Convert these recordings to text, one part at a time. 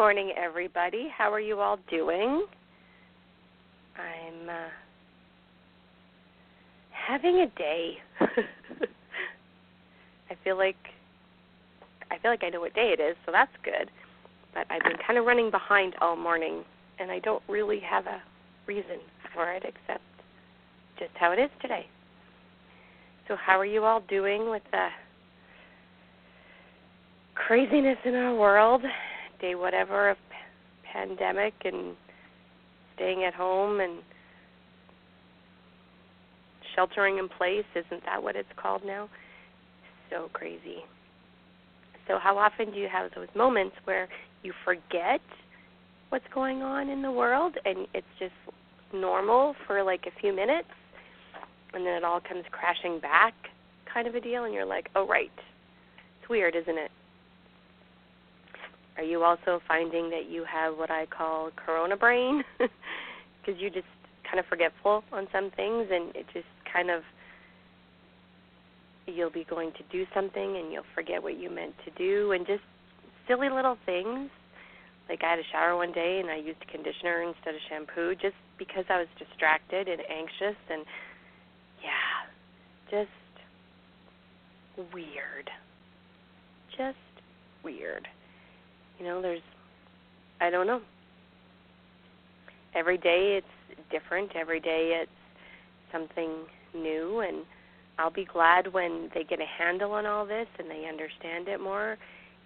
Morning, everybody. How are you all doing? I'm uh, having a day. I feel like I feel like I know what day it is, so that's good. But I've been kind of running behind all morning, and I don't really have a reason for it except just how it is today. So, how are you all doing with the craziness in our world? Day whatever of pandemic and staying at home and sheltering in place. Isn't that what it's called now? So crazy. So, how often do you have those moments where you forget what's going on in the world and it's just normal for like a few minutes and then it all comes crashing back, kind of a deal, and you're like, oh, right. It's weird, isn't it? Are you also finding that you have what I call corona brain? Because you're just kind of forgetful on some things and it just kind of you'll be going to do something and you'll forget what you meant to do and just silly little things. Like I had a shower one day and I used conditioner instead of shampoo just because I was distracted and anxious and yeah, just weird. Just weird. You know, there's I don't know. Every day it's different. Every day it's something new and I'll be glad when they get a handle on all this and they understand it more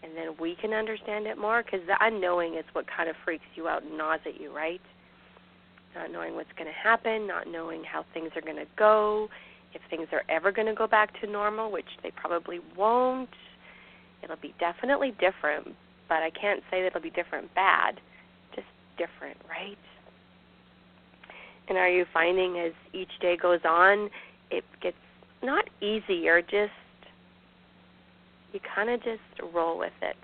and then we can understand it more because the unknowing is what kind of freaks you out and gnaws at you, right? Not knowing what's going to happen, not knowing how things are going to go, if things are ever going to go back to normal, which they probably won't. It'll be definitely different, but I can't say that it'll be different bad, just different, right? And are you finding as each day goes on, it gets not easier, just you kind of just roll with it.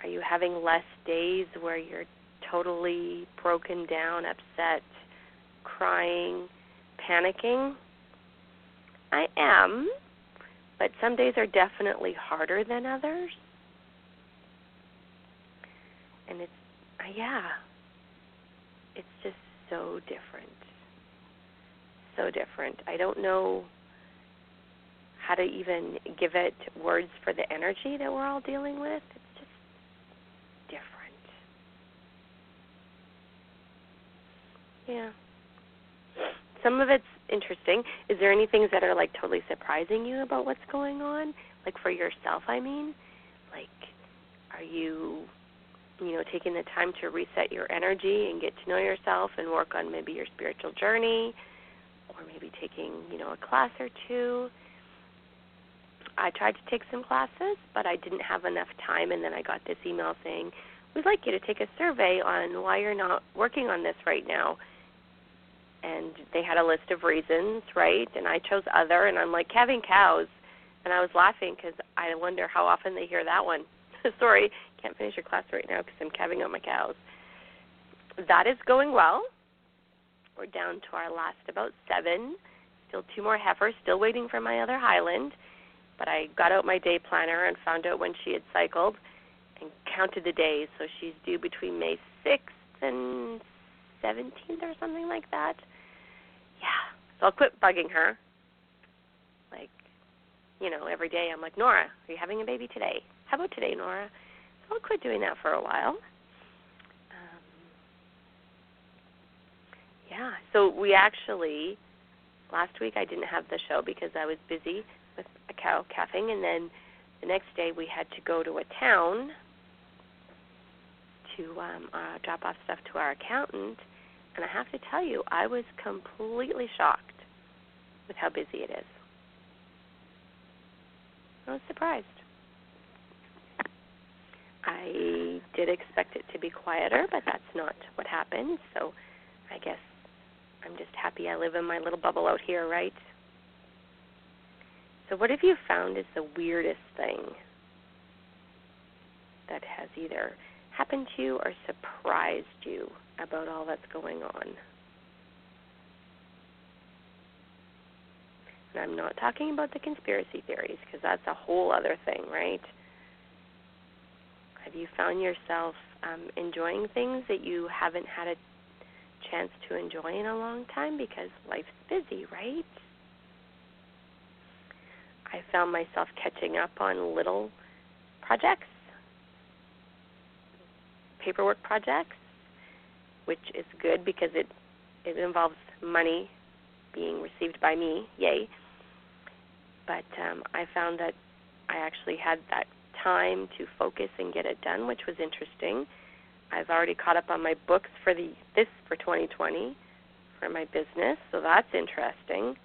Are you having less days where you're totally broken down, upset, crying, panicking? I am, but some days are definitely harder than others. And it's, uh, yeah, it's just so different. So different. I don't know how to even give it words for the energy that we're all dealing with. It's just different. Yeah. Some of it's interesting. Is there any things that are like totally surprising you about what's going on? Like for yourself, I mean? Like are you you know, taking the time to reset your energy and get to know yourself and work on maybe your spiritual journey or maybe taking, you know, a class or two. I tried to take some classes, but I didn't have enough time and then I got this email saying, "We'd like you to take a survey on why you're not working on this right now." And they had a list of reasons, right? And I chose other and I'm like, "Calving cows." And I was laughing cuz I wonder how often they hear that one. Sorry, can't finish your class right now because I'm calving out my cows. That is going well. We're down to our last about seven. Still two more heifers, still waiting for my other Highland. But I got out my day planner and found out when she had cycled and counted the days. So she's due between May 6th and 17th or something like that. Yeah. So I'll quit bugging her. Like, you know, every day I'm like, Nora, are you having a baby today? How about today, Nora? I'll quit doing that for a while. Um, yeah, so we actually last week I didn't have the show because I was busy with a cow calving, and then the next day we had to go to a town to um, uh, drop off stuff to our accountant, and I have to tell you, I was completely shocked with how busy it is. I was surprised. I did expect it to be quieter, but that's not what happened. So I guess I'm just happy I live in my little bubble out here, right? So, what have you found is the weirdest thing that has either happened to you or surprised you about all that's going on? And I'm not talking about the conspiracy theories because that's a whole other thing, right? Have you found yourself um, enjoying things that you haven't had a chance to enjoy in a long time because life's busy, right? I found myself catching up on little projects, paperwork projects, which is good because it it involves money being received by me, yay. But um, I found that I actually had that time to focus and get it done, which was interesting. I've already caught up on my books for the this for 2020 for my business, so that's interesting.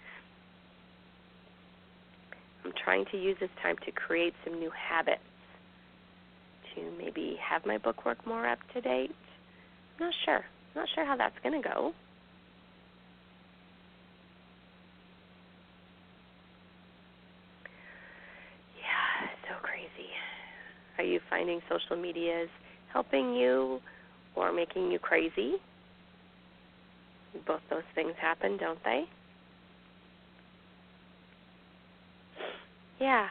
I'm trying to use this time to create some new habits to maybe have my book work more up to date. Not sure. Not sure how that's going to go. Yeah, so crazy. Are you finding social media is helping you or making you crazy? Both those things happen, don't they? Yeah.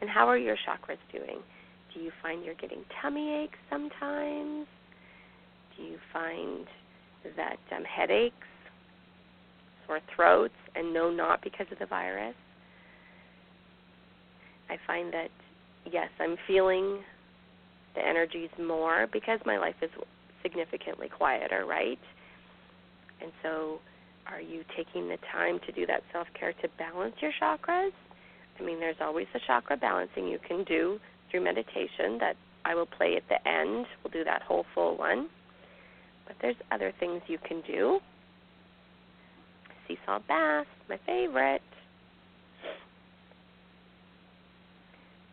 And how are your chakras doing? Do you find you're getting tummy aches sometimes? Do you find that um, headaches, sore throats, and no, not because of the virus? I find that, yes, I'm feeling the energies more because my life is significantly quieter, right? And so, are you taking the time to do that self care to balance your chakras? I mean, there's always a chakra balancing you can do through meditation that I will play at the end. We'll do that whole full one. But there's other things you can do. Seesaw bath, my favorite.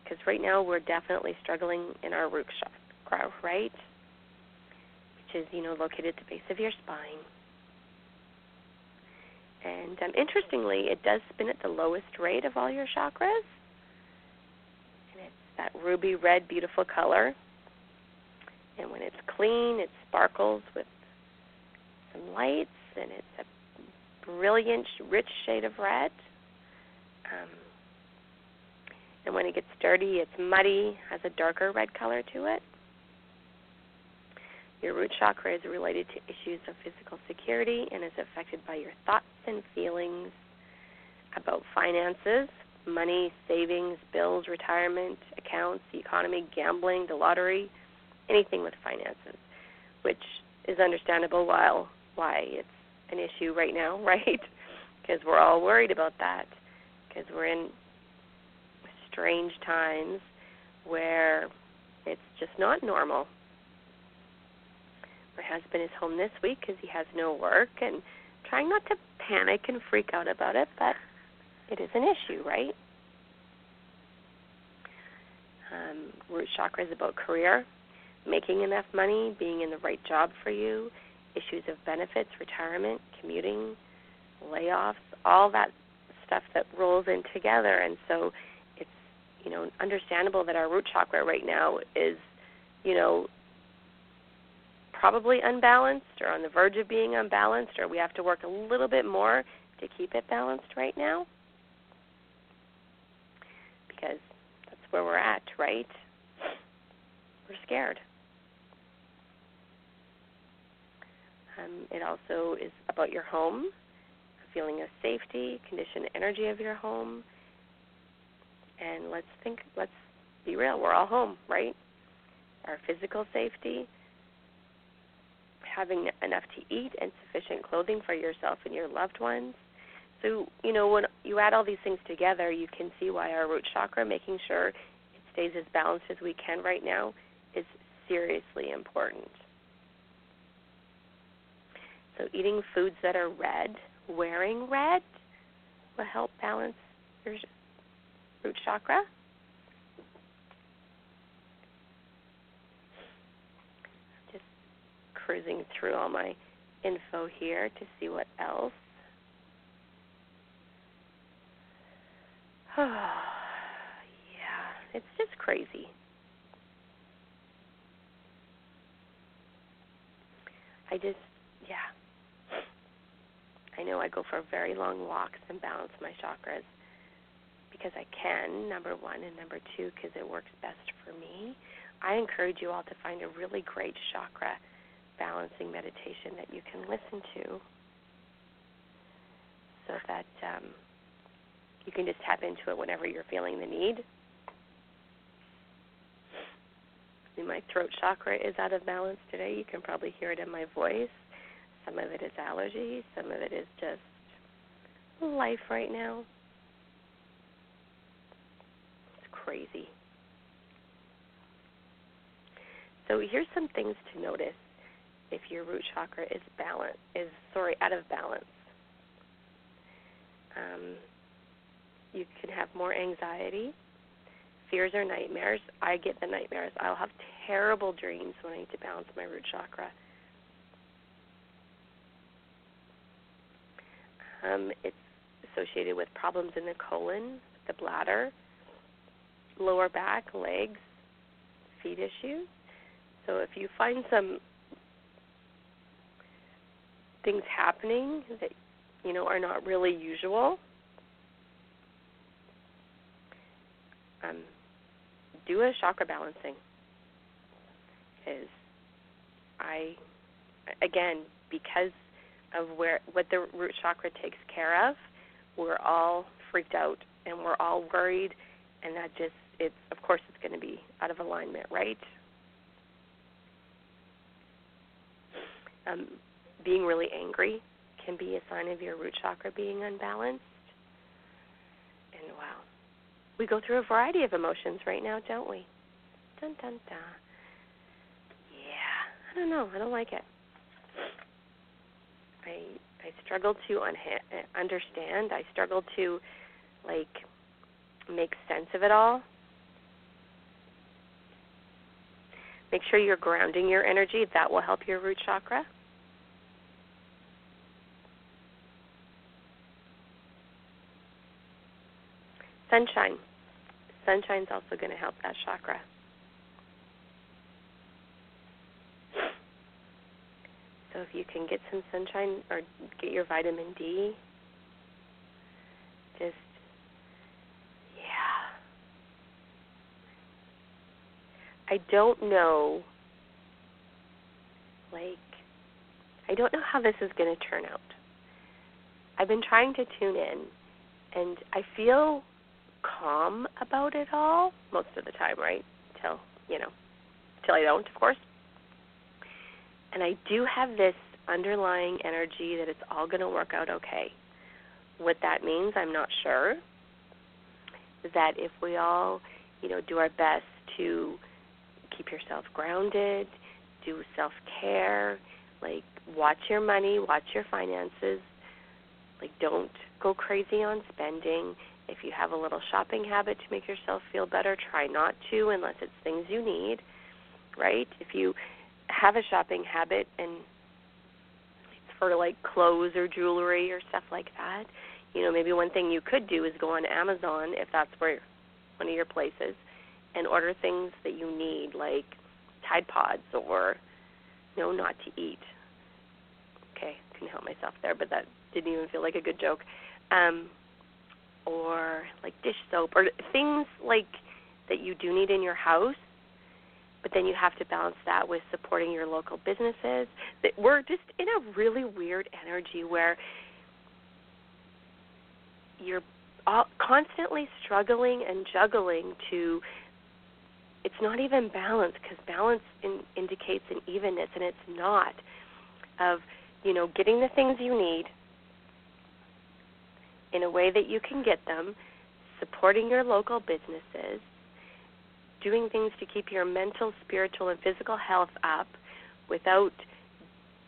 Because right now we're definitely struggling in our root chakra, right? Which is, you know, located at the base of your spine. And um, interestingly, it does spin at the lowest rate of all your chakras. And it's that ruby red, beautiful color. And when it's clean, it sparkles with some lights, and it's a brilliant, rich shade of red. Um, and when it gets dirty, it's muddy, has a darker red color to it. Your root chakra is related to issues of physical security and is affected by your thoughts and feelings about finances, money, savings, bills, retirement, accounts, the economy, gambling, the lottery, anything with finances, which is understandable while why it's an issue right now, right? Because we're all worried about that because we're in strange times where it's just not normal my husband is home this week because he has no work and trying not to panic and freak out about it, but it is an issue, right? Um, root chakra is about career, making enough money, being in the right job for you, issues of benefits, retirement, commuting, layoffs, all that stuff that rolls in together. And so you know, understandable that our root chakra right now is, you know, probably unbalanced or on the verge of being unbalanced, or we have to work a little bit more to keep it balanced right now. Because that's where we're at, right? We're scared. Um, it also is about your home, a feeling of safety, condition, energy of your home. And let's think, let's be real, we're all home, right? Our physical safety, having enough to eat and sufficient clothing for yourself and your loved ones. So, you know, when you add all these things together, you can see why our root chakra, making sure it stays as balanced as we can right now, is seriously important. So, eating foods that are red, wearing red, will help balance your root chakra. Just cruising through all my info here to see what else. Oh, yeah, it's just crazy. I just, yeah. I know I go for very long walks and balance my chakras because I can, number one, and number two, because it works best for me. I encourage you all to find a really great chakra balancing meditation that you can listen to so that um, you can just tap into it whenever you're feeling the need. My throat chakra is out of balance today. You can probably hear it in my voice. Some of it is allergy, some of it is just life right now. It's crazy. So here's some things to notice if your root chakra is balance is sorry out of balance. Um, you can have more anxiety, fears or nightmares. I get the nightmares. I'll have terrible dreams when I need to balance my root chakra. Um, it's associated with problems in the colon, the bladder, lower back, legs, feet issues. So if you find some things happening that you know are not really usual, um, do a chakra balancing. Because I again because of where what the root chakra takes care of, we're all freaked out and we're all worried, and that just it's of course it's going to be out of alignment, right? Um, being really angry can be a sign of your root chakra being unbalanced. And wow, we go through a variety of emotions right now, don't we? Dun dun dun. Yeah, I don't know. I don't like it. I I struggle to unha- understand. I struggle to like make sense of it all. Make sure you're grounding your energy. That will help your root chakra. Sunshine. Sunshine's also going to help that chakra. So if you can get some sunshine or get your vitamin D, just yeah. I don't know like I don't know how this is going to turn out. I've been trying to tune in and I feel calm about it all most of the time, right? Till you know, till I don't, of course. And I do have this underlying energy that it's all going to work out okay. What that means, I'm not sure. That if we all, you know, do our best to keep yourself grounded, do self care, like watch your money, watch your finances, like don't go crazy on spending if you have a little shopping habit to make yourself feel better, try not to unless it's things you need, right? If you have a shopping habit and it's for like clothes or jewelry or stuff like that, you know, maybe one thing you could do is go on Amazon if that's where one of your places and order things that you need like Tide Pods or know, not to eat. Okay, couldn't help myself there, but that didn't even feel like a good joke. Um, or like dish soap or things like that you do need in your house but then you have to balance that with supporting your local businesses that we're just in a really weird energy where you're all, constantly struggling and juggling to it's not even balance because balance in, indicates an evenness and it's not of you know getting the things you need in a way that you can get them, supporting your local businesses, doing things to keep your mental, spiritual, and physical health up without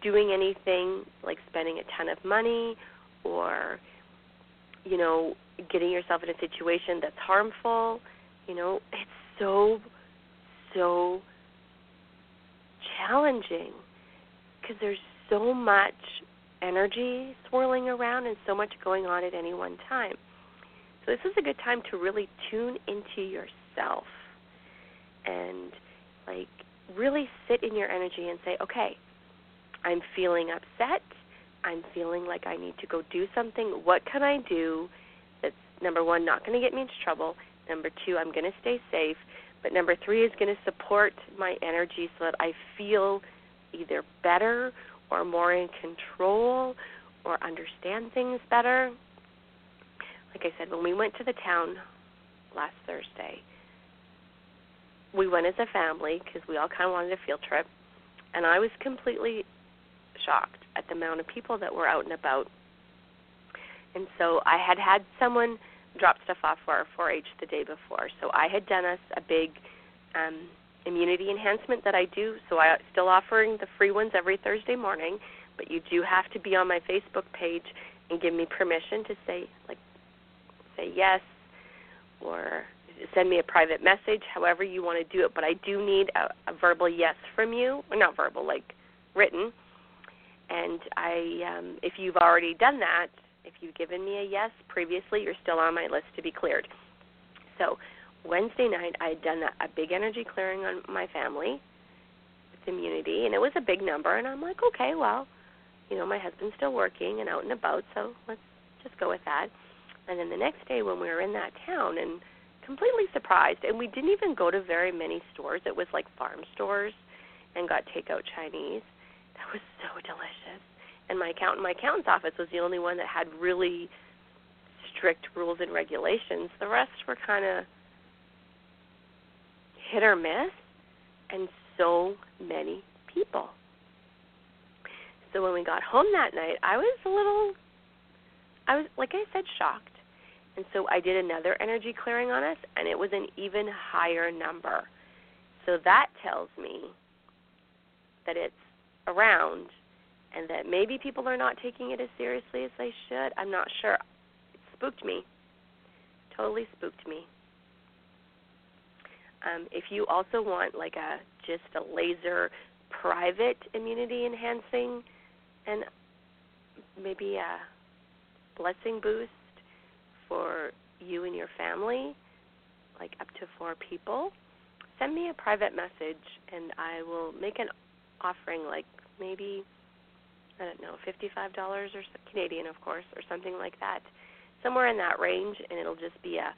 doing anything like spending a ton of money or you know getting yourself in a situation that's harmful. You know it's so so challenging because there's so much energy swirling around and so much going on at any one time. So this is a good time to really tune into yourself and like really sit in your energy and say, okay, I'm feeling upset. I'm feeling like I need to go do something. What can I do that's number one, not going to get me into trouble? Number two, I'm going to stay safe. But number three is going to support my energy so that I feel either better or more in control or understand things better. Like I said, when we went to the town last Thursday, we went as a family because we all kind of wanted a field trip, and I was completely shocked at the amount of people that were out and about. And so I had had someone drop stuff off for our 4-H the day before, so I had done us a big um, immunity enhancement that I do. So I'm still offering the free ones every Thursday morning, but you do have to be on my Facebook page and give me permission to say like say yes or send me a private message, however you want to do it. But I do need a, a verbal yes from you, or not verbal, like written. And I, um, if you've already done that, if you've given me a yes previously, you're still on my list to be cleared. So Wednesday night, I had done a, a big energy clearing on my family with immunity, and it was a big number. And I'm like, okay, well, you know, my husband's still working and out and about, so let's just go with that. And then the next day, when we were in that town, and completely surprised, and we didn't even go to very many stores. It was like farm stores, and got takeout Chinese. That was so delicious. And my accountant, my accountant's office was the only one that had really strict rules and regulations. The rest were kind of hit or miss, and so many people. So when we got home that night, I was a little, I was like I said, shocked. And so I did another energy clearing on us, and it was an even higher number. So that tells me that it's around and that maybe people are not taking it as seriously as they should. I'm not sure. It spooked me. Totally spooked me. Um, if you also want like a just a laser private immunity enhancing and maybe a blessing boost for you and your family, like up to four people, send me a private message and I will make an offering like maybe I don't know, fifty-five dollars or Canadian, of course, or something like that, somewhere in that range, and it'll just be a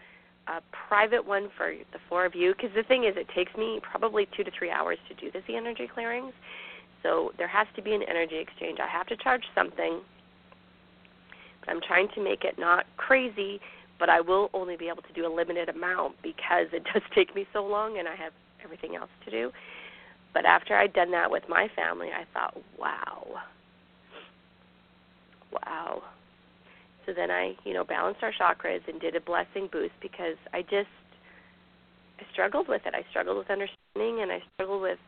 a private one for the four of you. Because the thing is, it takes me probably two to three hours to do this energy clearings, so there has to be an energy exchange. I have to charge something, but I'm trying to make it not crazy. But I will only be able to do a limited amount because it does take me so long, and I have everything else to do. But after I'd done that with my family, I thought, wow, wow, so then I, you know, balanced our chakras and did a blessing boost because I just I struggled with it. I struggled with understanding and I struggled with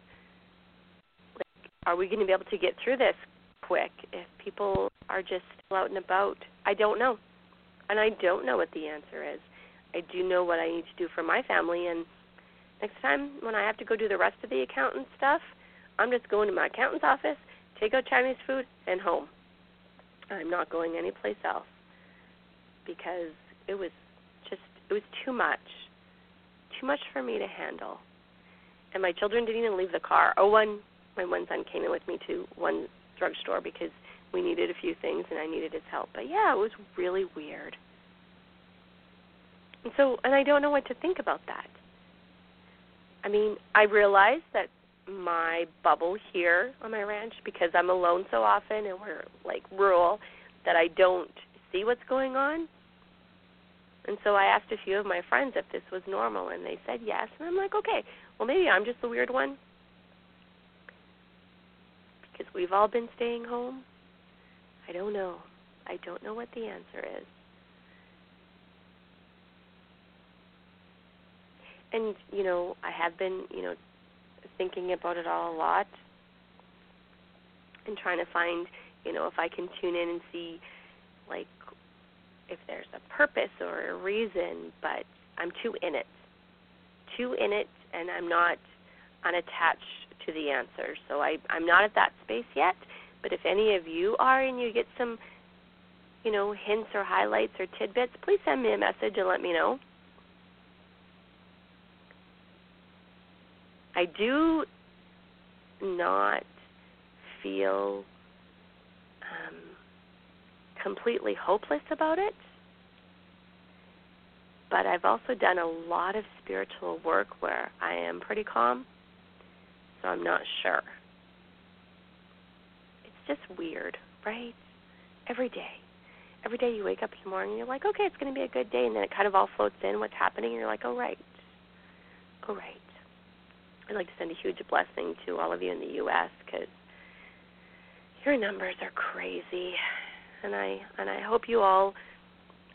like are we going to be able to get through this quick if people are just still out and about? I don't know. And I don't know what the answer is. I do know what I need to do for my family and next time when I have to go do the rest of the accountant stuff, I'm just going to my accountant's office, take out Chinese food and home. I'm not going anyplace else because it was just it was too much, too much for me to handle. And my children didn't even leave the car. Oh, one my one son came in with me to one drugstore because we needed a few things and I needed his help. But yeah, it was really weird. And so, and I don't know what to think about that. I mean, I realize that my bubble here on my ranch because I'm alone so often and we're like rural that I don't see what's going on. And so I asked a few of my friends if this was normal, and they said yes. And I'm like, okay, well, maybe I'm just the weird one. Because we've all been staying home. I don't know. I don't know what the answer is. And, you know, I have been, you know, thinking about it all a lot and trying to find, you know, if I can tune in and see, like, if there's a purpose or a reason, but I'm too in it. Too in it, and I'm not unattached to the answers. So I I'm not at that space yet, but if any of you are and you get some you know, hints or highlights or tidbits, please send me a message and let me know. I do not feel um, completely hopeless about it, but I've also done a lot of spiritual work where I am pretty calm, so I'm not sure. It's just weird, right? Every day every day you wake up in the morning, and you're like, okay, it's going to be a good day, and then it kind of all floats in what's happening, and you're like, oh right, oh right. I'd like to send a huge blessing to all of you in the U.S. because your numbers are crazy, and I and I hope you all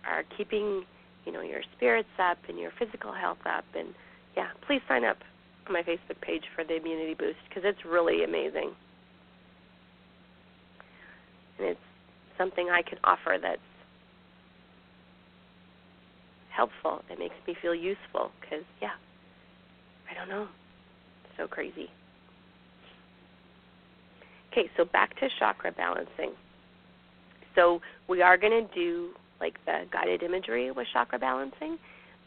are keeping, you know, your spirits up and your physical health up, and yeah, please sign up on my Facebook page for the immunity boost because it's really amazing, and it's something I can offer that's helpful. It makes me feel useful because, yeah, I don't know. So crazy. Okay, so back to chakra balancing. So we are going to do like the guided imagery with chakra balancing,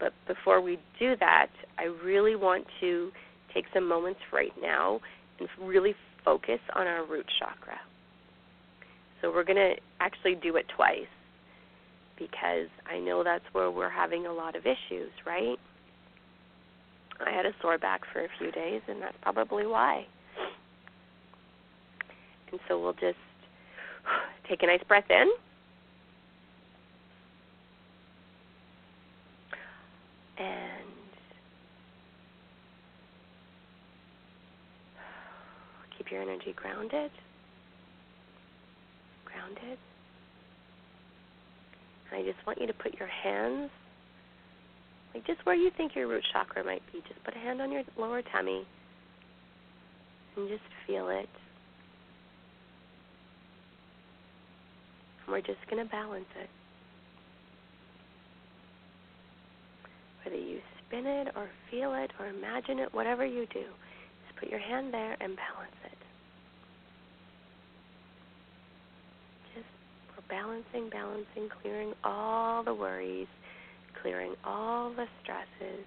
but before we do that, I really want to take some moments right now and really focus on our root chakra. So we're going to actually do it twice because I know that's where we're having a lot of issues, right? I had a sore back for a few days, and that's probably why. And so we'll just take a nice breath in. And keep your energy grounded grounded. And I just want you to put your hands, like just where you think your root chakra might be. Just put a hand on your lower tummy and just feel it. And we're just going to balance it. Whether you spin it or feel it or imagine it, whatever you do, just put your hand there and balance it. Just we're balancing, balancing, clearing all the worries, clearing all the stresses.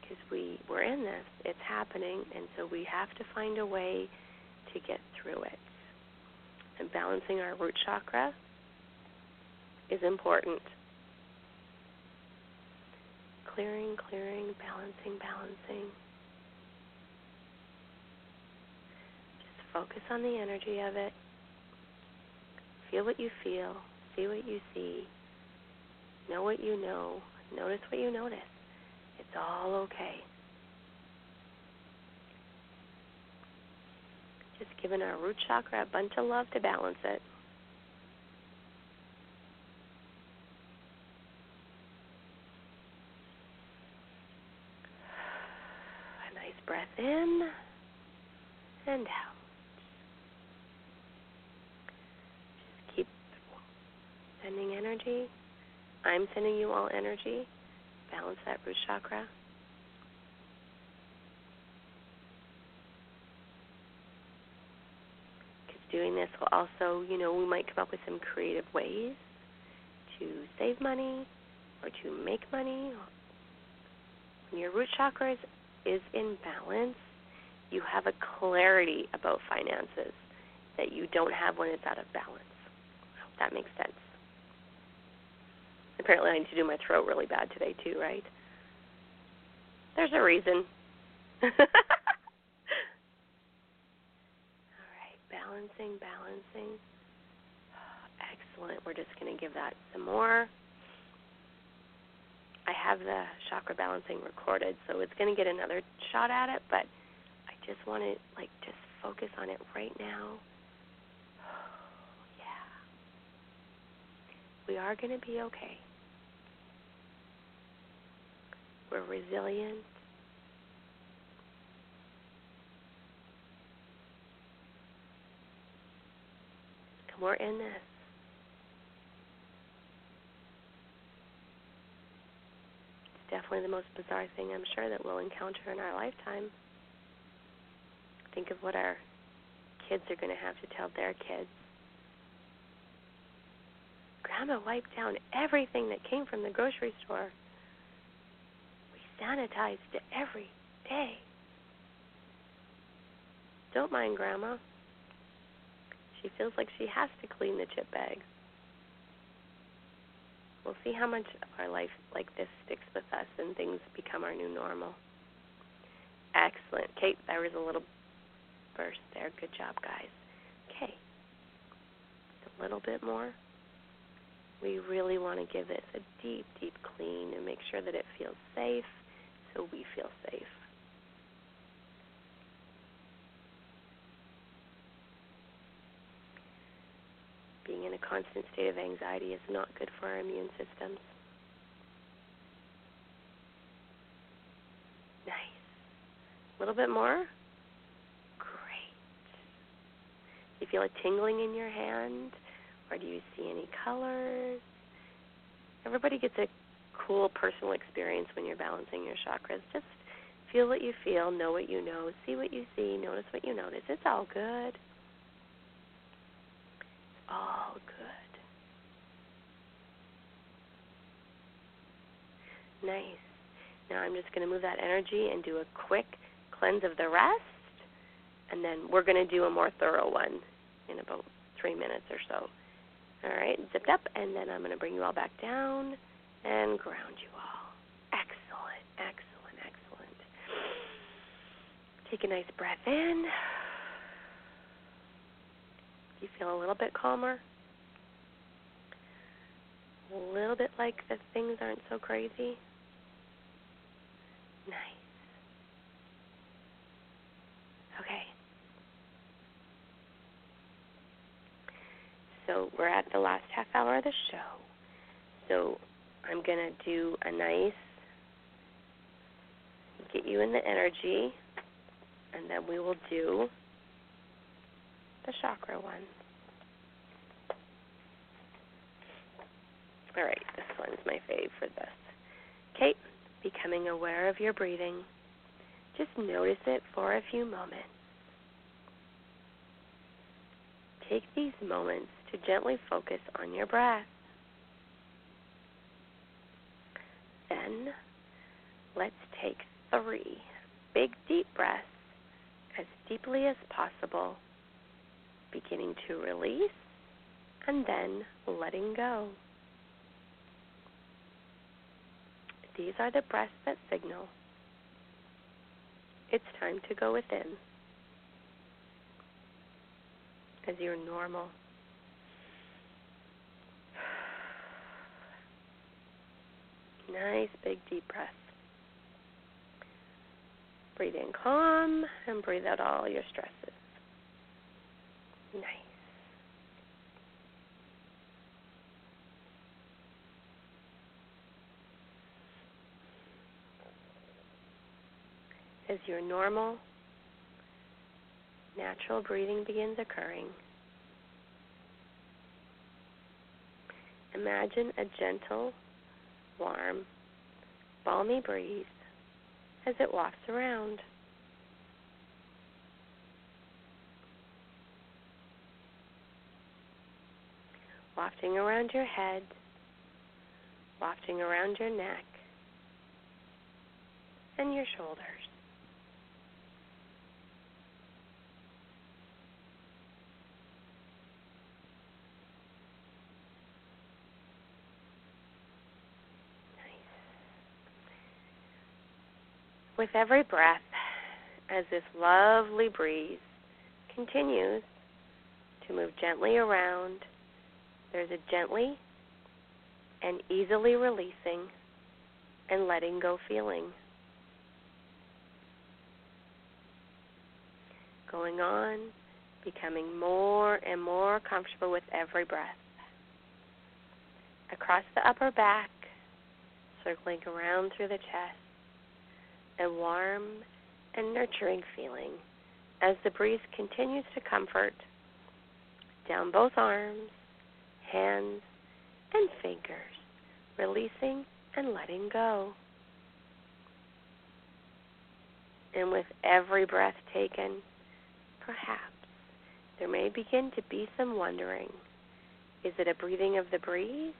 Because we, we're in this, it's happening, and so we have to find a way to get through it. And balancing our root chakra is important. Clearing, clearing, balancing, balancing. Just focus on the energy of it. Feel what you feel. See what you see. Know what you know. Notice what you notice. It's all okay. Just giving our root chakra a bunch of love to balance it. A nice breath in and out. Sending energy. I'm sending you all energy. Balance that root chakra. Because doing this will also, you know, we might come up with some creative ways to save money or to make money. When your root chakra is, is in balance, you have a clarity about finances that you don't have when it's out of balance. I hope that makes sense. Apparently, I need to do my throat really bad today too, right? There's a reason. All right, balancing, balancing. Excellent. We're just going to give that some more. I have the chakra balancing recorded, so it's going to get another shot at it, but I just want to like just focus on it right now. yeah. We are going to be okay. We're resilient. And we're in this. It's definitely the most bizarre thing I'm sure that we'll encounter in our lifetime. Think of what our kids are going to have to tell their kids. Grandma wiped down everything that came from the grocery store. Sanitized every day. Don't mind Grandma. She feels like she has to clean the chip bags. We'll see how much of our life like this sticks with us and things become our new normal. Excellent. Kate, there was a little burst there. Good job, guys. Okay. A little bit more. We really want to give this a deep, deep clean and make sure that it feels safe so we feel safe. being in a constant state of anxiety is not good for our immune systems. Nice. A little bit more. Great. Do you feel a tingling in your hand, or do you see any colors? Everybody gets a cool personal experience when you're balancing your chakras. Just feel what you feel, know what you know, see what you see, notice what you notice. It's all good all good. Nice. Now I'm just going to move that energy and do a quick cleanse of the rest, and then we're going to do a more thorough one in about three minutes or so. All right, zipped up, and then I'm going to bring you all back down and ground you all. Excellent, excellent, excellent. Take a nice breath in. You feel a little bit calmer? A little bit like the things aren't so crazy? Nice. Okay. So we're at the last half hour of the show. So I'm going to do a nice, get you in the energy, and then we will do the chakra one. All right, this one's my fave for this. Okay, becoming aware of your breathing. Just notice it for a few moments. Take these moments to gently focus on your breath. Then let's take three big deep breaths as deeply as possible beginning to release and then letting go. These are the breaths that signal it's time to go within as your normal. Nice big deep breath. Breathe in calm and breathe out all your stresses. Nice. As your normal, natural breathing begins occurring, imagine a gentle, warm, balmy breeze as it wafts around. wafting around your head, wafting around your neck and your shoulders. With every breath, as this lovely breeze continues to move gently around there's a gently and easily releasing and letting go feeling. Going on, becoming more and more comfortable with every breath. Across the upper back, circling around through the chest, a warm and nurturing feeling as the breeze continues to comfort down both arms hands, and fingers, releasing and letting go. And with every breath taken, perhaps there may begin to be some wondering. Is it a breathing of the breeze?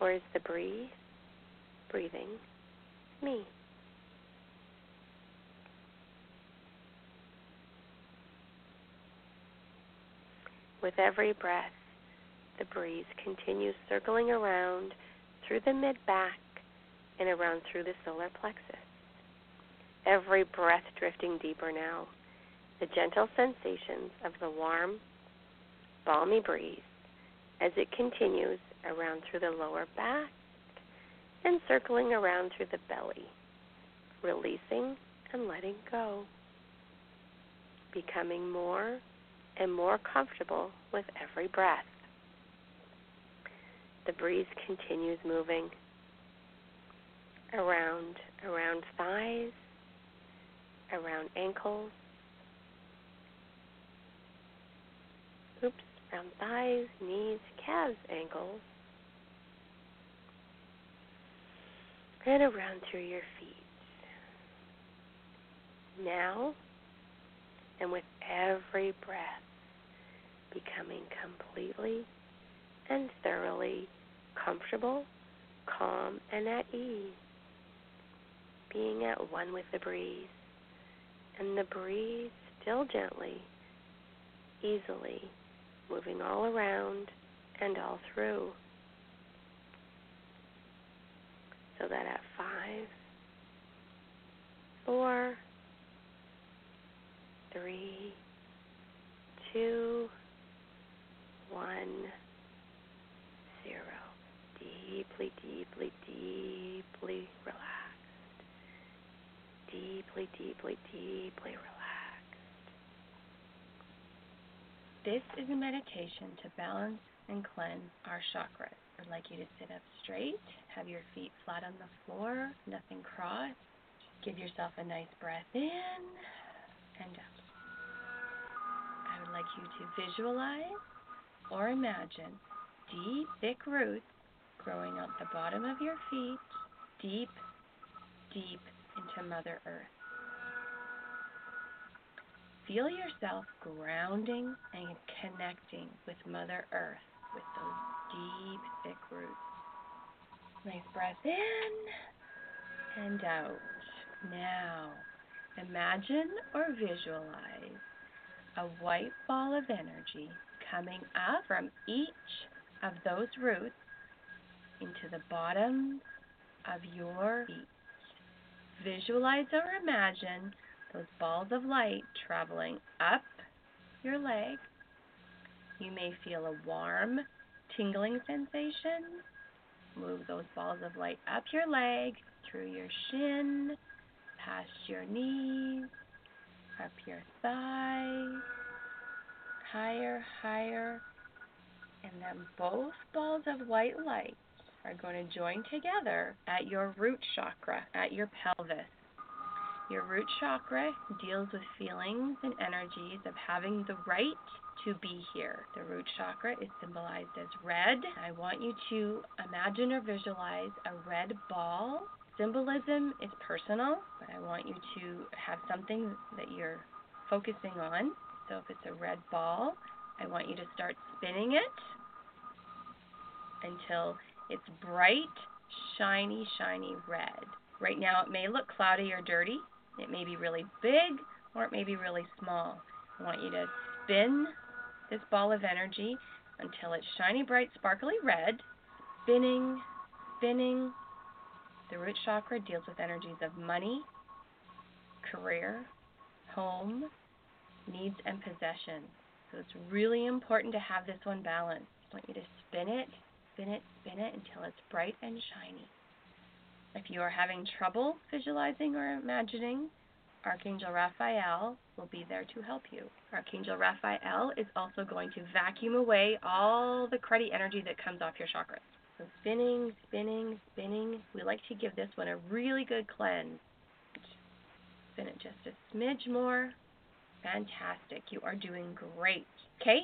Or is the breeze breathing me? With every breath, the breeze continues circling around through the mid back and around through the solar plexus. Every breath drifting deeper now. The gentle sensations of the warm, balmy breeze as it continues around through the lower back and circling around through the belly, releasing and letting go, becoming more and more comfortable with every breath. The breeze continues moving around around thighs, around ankles. Oops, around thighs, knees, calves, ankles. And around through your feet. Now, and with every breath, becoming completely and thoroughly comfortable, calm, and at ease, being at one with the breeze, and the breeze still gently, easily moving all around and all through. So that at five, four, three, two, one, zero. Deeply, deeply, deeply relaxed. Deeply, deeply, deeply relaxed. This is a meditation to balance and cleanse our chakras. I'd like you to sit up straight, have your feet flat on the floor, nothing crossed. Give yourself a nice breath in and out. Like you to visualize or imagine deep, thick roots growing out the bottom of your feet, deep, deep into Mother Earth. Feel yourself grounding and connecting with Mother Earth with those deep, thick roots. Nice breath in and out. Now, imagine or visualize a white ball of energy coming up from each of those roots into the bottom of your feet. Visualize or imagine those balls of light traveling up your leg. You may feel a warm, tingling sensation. Move those balls of light up your leg, through your shin, past your knees, up your thighs, higher, higher, and then both balls of white light are going to join together at your root chakra, at your pelvis. Your root chakra deals with feelings and energies of having the right to be here. The root chakra is symbolized as red. I want you to imagine or visualize a red ball. Symbolism is personal, but I want you to have something that you're focusing on so if it's a red ball, I want you to start spinning it until it's bright, shiny, shiny red. Right now it may look cloudy or dirty. It may be really big or it may be really small. I want you to spin this ball of energy until it's shiny, bright, sparkly red, spinning, spinning. The root chakra deals with energies of money, career, home, needs, and possessions. So it's really important to have this one balanced. I want you to spin it, spin it, spin it until it's bright and shiny. If you are having trouble visualizing or imagining, Archangel Raphael will be there to help you. Archangel Raphael is also going to vacuum away all the cruddy energy that comes off your chakras. So spinning, spinning, spinning. We like to give this one a really good cleanse. Spin it just a smidge more. Fantastic. You are doing great. Okay?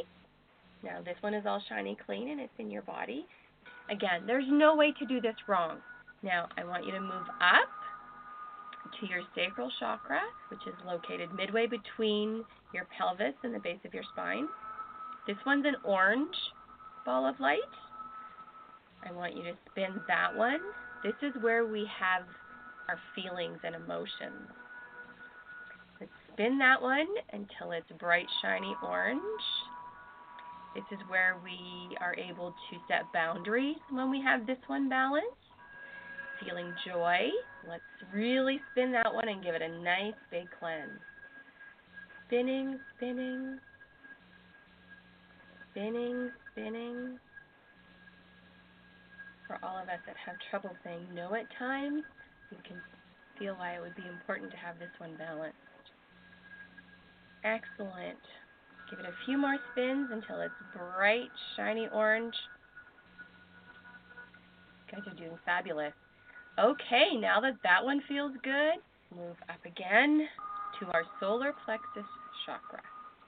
Now this one is all shiny clean and it's in your body. Again, there's no way to do this wrong. Now I want you to move up to your sacral chakra, which is located midway between your pelvis and the base of your spine. This one's an orange ball of light. I want you to spin that one. This is where we have our feelings and emotions. Let's spin that one until it's bright, shiny orange. This is where we are able to set boundaries when we have this one balanced. Feeling joy. Let's really spin that one and give it a nice big cleanse. Spinning, spinning, spinning, spinning. For all of us that have trouble saying no at times, you can feel why it would be important to have this one balanced. Excellent. Give it a few more spins until it's bright, shiny orange. You guys are doing fabulous. Okay, now that that one feels good, move up again to our solar plexus chakra.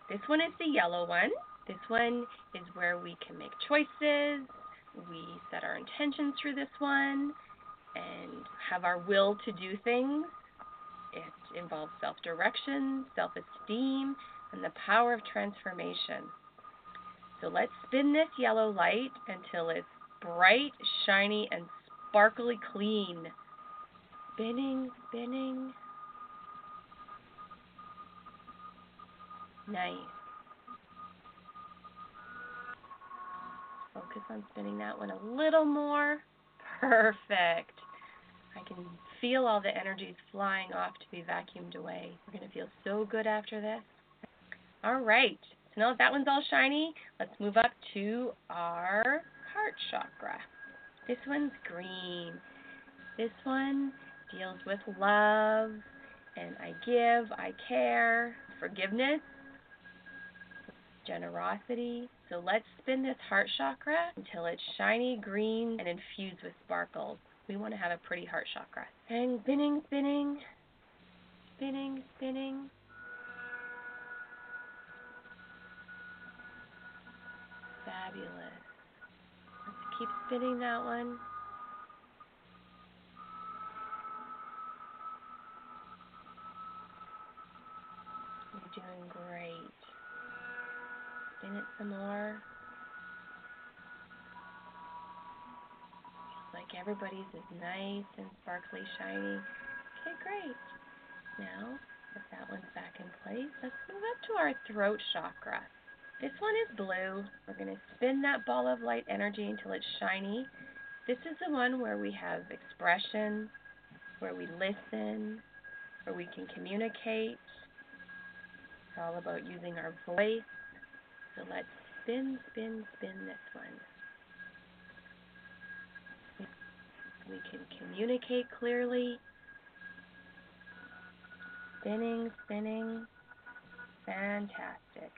This one is the yellow one. This one is where we can make choices. We set our intentions through this one and have our will to do things. It involves self direction, self esteem, and the power of transformation. So let's spin this yellow light until it's bright, shiny, and sparkly clean. Spinning, spinning. Nice. Focus on spinning that one a little more. Perfect. I can feel all the energies flying off to be vacuumed away. We're going to feel so good after this. All right. So now that that one's all shiny, let's move up to our heart chakra. This one's green. This one deals with love and I give, I care, forgiveness, generosity. So let's spin this heart chakra until it's shiny green and infused with sparkles. We want to have a pretty heart chakra. And spinning, spinning, spinning, spinning. Fabulous. Let's keep spinning that one. You're doing great. Spin it some more. Like everybody's is nice and sparkly, shiny. Okay, great. Now, that that one's back in place, let's move up to our throat chakra. This one is blue. We're going to spin that ball of light energy until it's shiny. This is the one where we have expression, where we listen, where we can communicate. It's all about using our voice. So let's spin, spin, spin this one. We can communicate clearly. Spinning, spinning. Fantastic.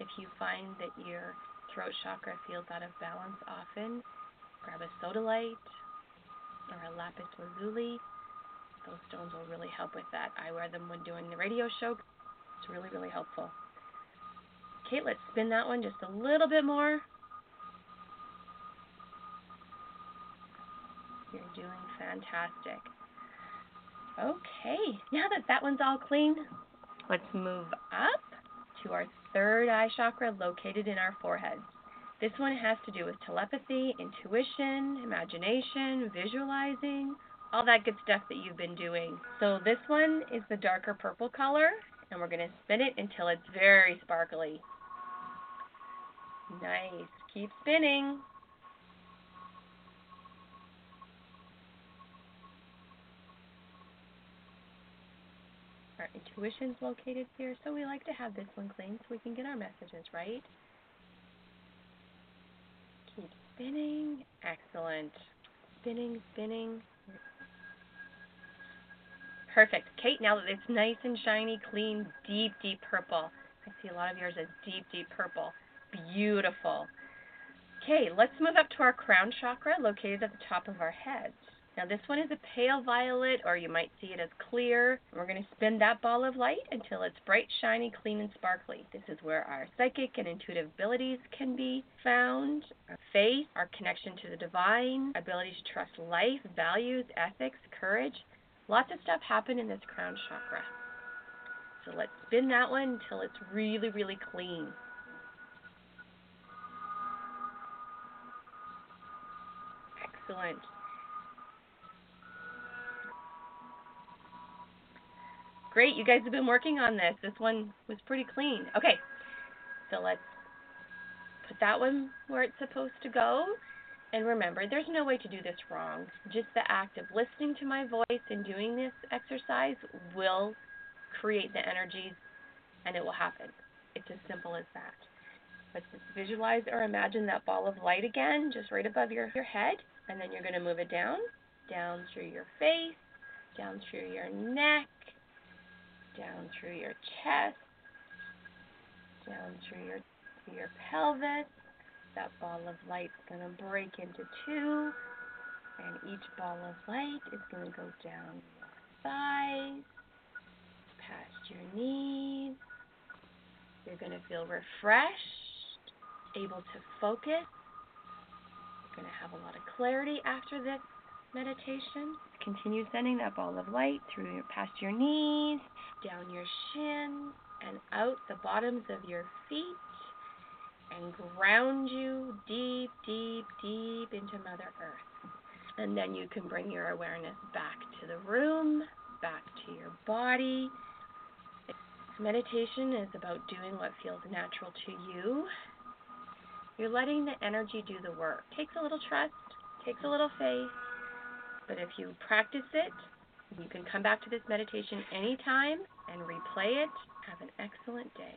If you find that your throat chakra feels out of balance often, grab a sodalite or a lapis lazuli. Those stones will really help with that. I wear them when doing the radio show. It's really, really helpful. Okay, let's spin that one just a little bit more. You're doing fantastic. Okay, now that that one's all clean, let's move up to our third eye chakra located in our forehead. This one has to do with telepathy, intuition, imagination, visualizing, all that good stuff that you've been doing. So this one is the darker purple color, and we're going to spin it until it's very sparkly. Nice. Keep spinning. Our intuition's located here, so we like to have this one clean so we can get our messages right. Keep spinning. Excellent. Spinning, spinning. Perfect. Kate, now that it's nice and shiny, clean, deep, deep purple. I see a lot of yours as deep, deep purple. Beautiful. Okay, let's move up to our crown chakra located at the top of our head. Now this one is a pale violet, or you might see it as clear. We're going to spin that ball of light until it's bright, shiny, clean, and sparkly. This is where our psychic and intuitive abilities can be found, our faith, our connection to the divine, ability to trust life, values, ethics, courage. Lots of stuff happen in this crown chakra. So let's spin that one until it's really, really clean. Excellent. Great, you guys have been working on this. This one was pretty clean. Okay, so let's put that one where it's supposed to go. And remember, there's no way to do this wrong. Just the act of listening to my voice and doing this exercise will create the energies and it will happen. It's as simple as that. Let's just visualize or imagine that ball of light again, just right above your, your head. And then you're going to move it down, down through your face, down through your neck, down through your chest, down through your, through your pelvis. That ball of light is going to break into two, and each ball of light is going to go down your thighs, past your knees. You're going to feel refreshed, able to focus. You're going to have a lot of clarity after this meditation. Continue sending that ball of light through your, past your knees, down your shin, and out the bottoms of your feet, and ground you deep, deep, deep into Mother Earth. And then you can bring your awareness back to the room, back to your body. Meditation is about doing what feels natural to you. You're letting the energy do the work. Takes a little trust, takes a little faith, but if you practice it, you can come back to this meditation anytime and replay it. Have an excellent day.